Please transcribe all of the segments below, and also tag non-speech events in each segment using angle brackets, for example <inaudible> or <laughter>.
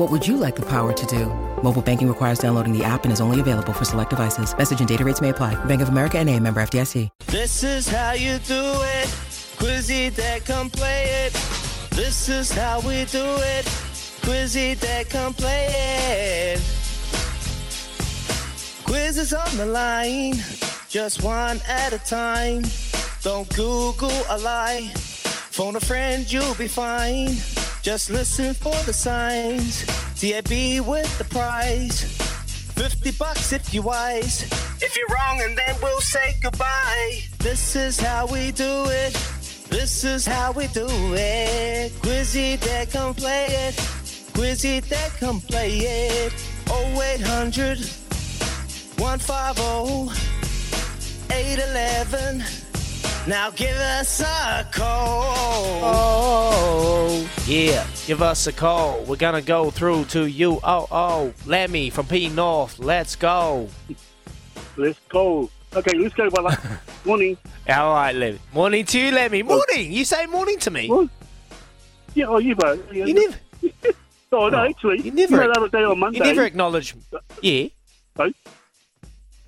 What would you like the power to do? Mobile banking requires downloading the app and is only available for select devices. Message and data rates may apply. Bank of America and a member FDIC. This is how you do it. Quizzy that come play it. This is how we do it. Quizzy that come play it. Quiz is on the line. Just one at a time. Don't Google a lie. Phone a friend, you'll be fine. Just listen for the signs. TAB with the prize. 50 bucks if you're wise. If you're wrong, and then we'll say goodbye. This is how we do it. This is how we do it. Quizzy that come play it. Quizzy that come play it. 0800 150 811. Now give us a call. Oh, yeah. Give us a call. We're going to go through to you. Oh, oh. Lemmy from P North. Let's go. Let's go. Okay, let's go. Well, <laughs> morning. All right, Lemmy. Morning to you, Lemmy. Oh. Morning. You say morning to me. Well, yeah, oh, you know. Yeah, You never, <laughs> Oh, no, oh, actually. you never, know, the other day on Monday. you never acknowledge. Me. Yeah. Oh,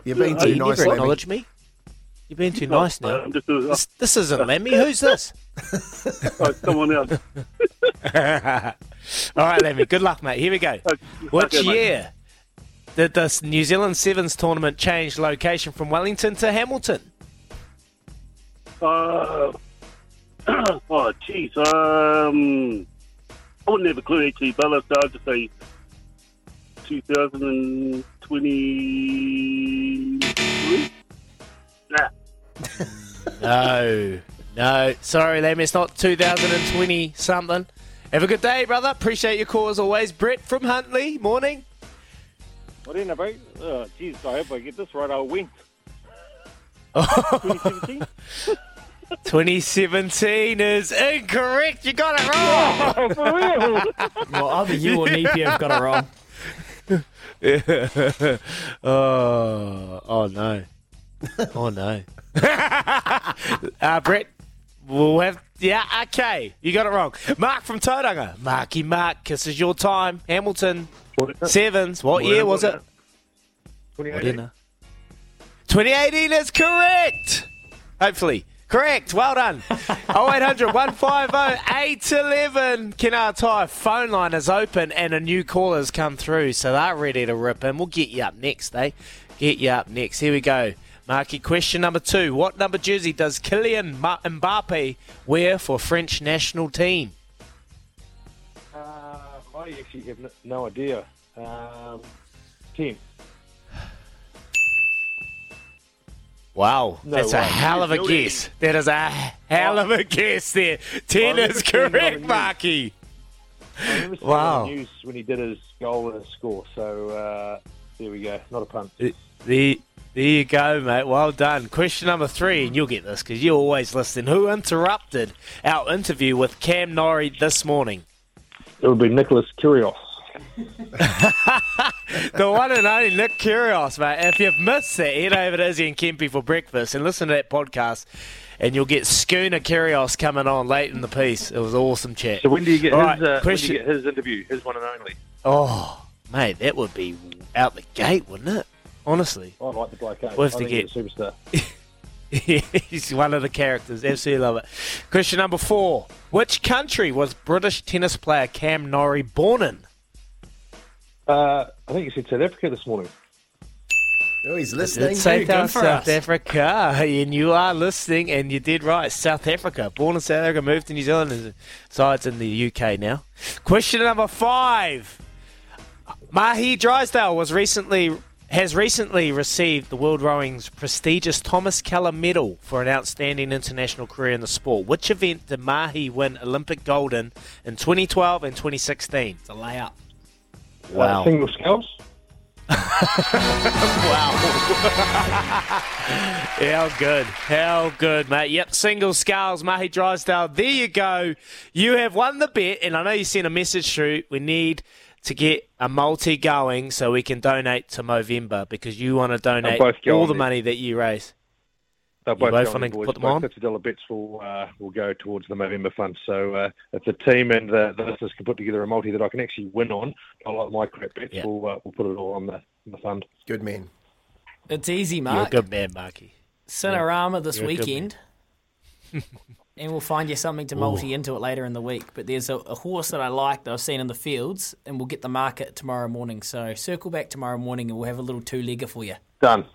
You're being Yeah, too you nice, never acknowledge me. You're being too nice uh, now. Just doing, This, this isn't Lemmy. Who's this? <laughs> oh, someone else. <laughs> All right, Lemmy. Good luck, mate. Here we go. Okay, Which okay, mate. year did the New Zealand Sevens tournament change location from Wellington to Hamilton? Uh, <clears throat> oh, jeez. Um, I wouldn't have a clue, actually, but I'll just say 2023. No, no. Sorry, Lemmy. It's not 2020 something. Have a good day, brother. Appreciate your call as always. Brett from Huntly. Morning. What in about? Oh, geez, I hope I get this right. I'll win. 2017? 2017 is incorrect. You got it wrong. <laughs> oh, for real? Well, either you or Nepi have got it wrong. <laughs> <laughs> oh, oh no. Oh no. <laughs> uh, Brett, we'll have. Yeah, okay. You got it wrong. Mark from Tauranga. Marky Mark, this is your time. Hamilton, Sevens. What year was it? What year? 2018 is correct. Hopefully. Correct. Well done. <laughs> 0800 150 811. Kennards Hire phone line is open and a new caller's come through, so they're ready to rip in. We'll get you up next, eh? Get you up next. Here we go. Marky, question number two. What number jersey does Kylian Mbappe wear for French national team? Uh, I actually have no, idea. Um, 10. Wow, No that's a hell of a guess. That is a hell of a guess there. 10 is it's been on the correct. Marky. Wow. the news when he did his goal and his score. So uh, there we go. Not a pun. There, there you go, mate. Well done. Question number three, and you'll get this because you always listen. Who interrupted our interview with Cam Norrie this morning? It would be Nicholas Kyrgios. <laughs> The one and only Nick Kyrgios, mate. If you've missed that, head over to Izzy and Kempy for breakfast and listen to that podcast, and you'll get Schooner Kyrgios coming on late in the piece. It was an awesome chat. So when do you get All his? right, uh, when do you get his interview? His one and only. Oh, mate, that would be out the gate, wouldn't it? Honestly. I like the bloke. eh? We'll have I to think he's a superstar. <laughs> He's one of the characters. Absolutely love it. Question number four. Which country was British tennis player Cam Norrie born in? Uh, I think you said South Africa this morning. Oh, he's listening. say South, South. Africa, <laughs> and you are listening, and you did right. South Africa, born in South Africa, moved to New Zealand, and resides in the UK now. Question number five: Mahé Drysdale was recently has recently received the World Rowing's prestigious Thomas Keller Medal for an outstanding international career in the sport. Which event did Mahé win Olympic gold in in 2012 and 2016? It's a layup. Uh, single sculls. <laughs> Wow. <laughs> How good. How good, mate. Yep, single sculls, Mahé Drysdale. There you go. You have won the bet, and I know you sent a message through. We need to get a multi going so we can donate to Movember because you want to donate all the there. money that you raise. They'll both both wanna put them Both on? fifty dollar bets will uh, will go towards the Movember fund. So uh, if the team and the, the listeners can put together a multi that I can actually win on, not like my crap bets, Yeah. we'll uh, we'll put it all on the on the fund. Good man. It's easy, You're a Mark. good man, Marky. Cinerama this You're a good weekend. <laughs> and we'll find you something to multi into it later in the week. But there's a, a horse that I like that I've seen in the fields, and we'll get the market tomorrow morning. So circle back tomorrow morning and we'll have a little two legger for you. Done.